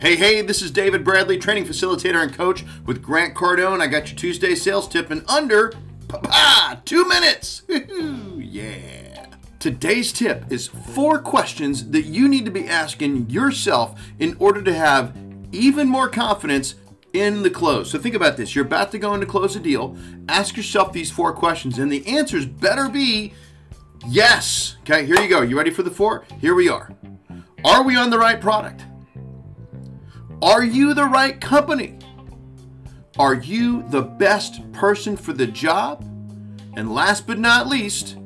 Hey, hey, this is David Bradley, training facilitator and coach with Grant Cardone. I got your Tuesday sales tip in under pa two minutes. yeah. Today's tip is four questions that you need to be asking yourself in order to have even more confidence in the close. So think about this. You're about to go in to close a deal. Ask yourself these four questions, and the answers better be yes. Okay, here you go. You ready for the four? Here we are. Are we on the right product? Are you the right company? Are you the best person for the job? And last but not least,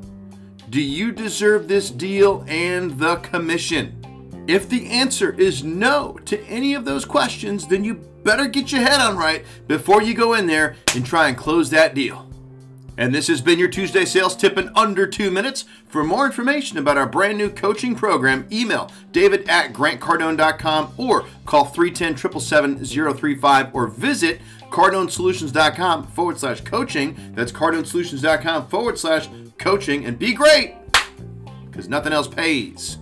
do you deserve this deal and the commission? If the answer is no to any of those questions, then you better get your head on right before you go in there and try and close that deal. And this has been your Tuesday sales tip in under two minutes. For more information about our brand new coaching program, email david at grantcardone.com or call 310 777 035 or visit cardonesolutions.com forward slash coaching. That's cardonesolutions.com forward slash coaching and be great because nothing else pays.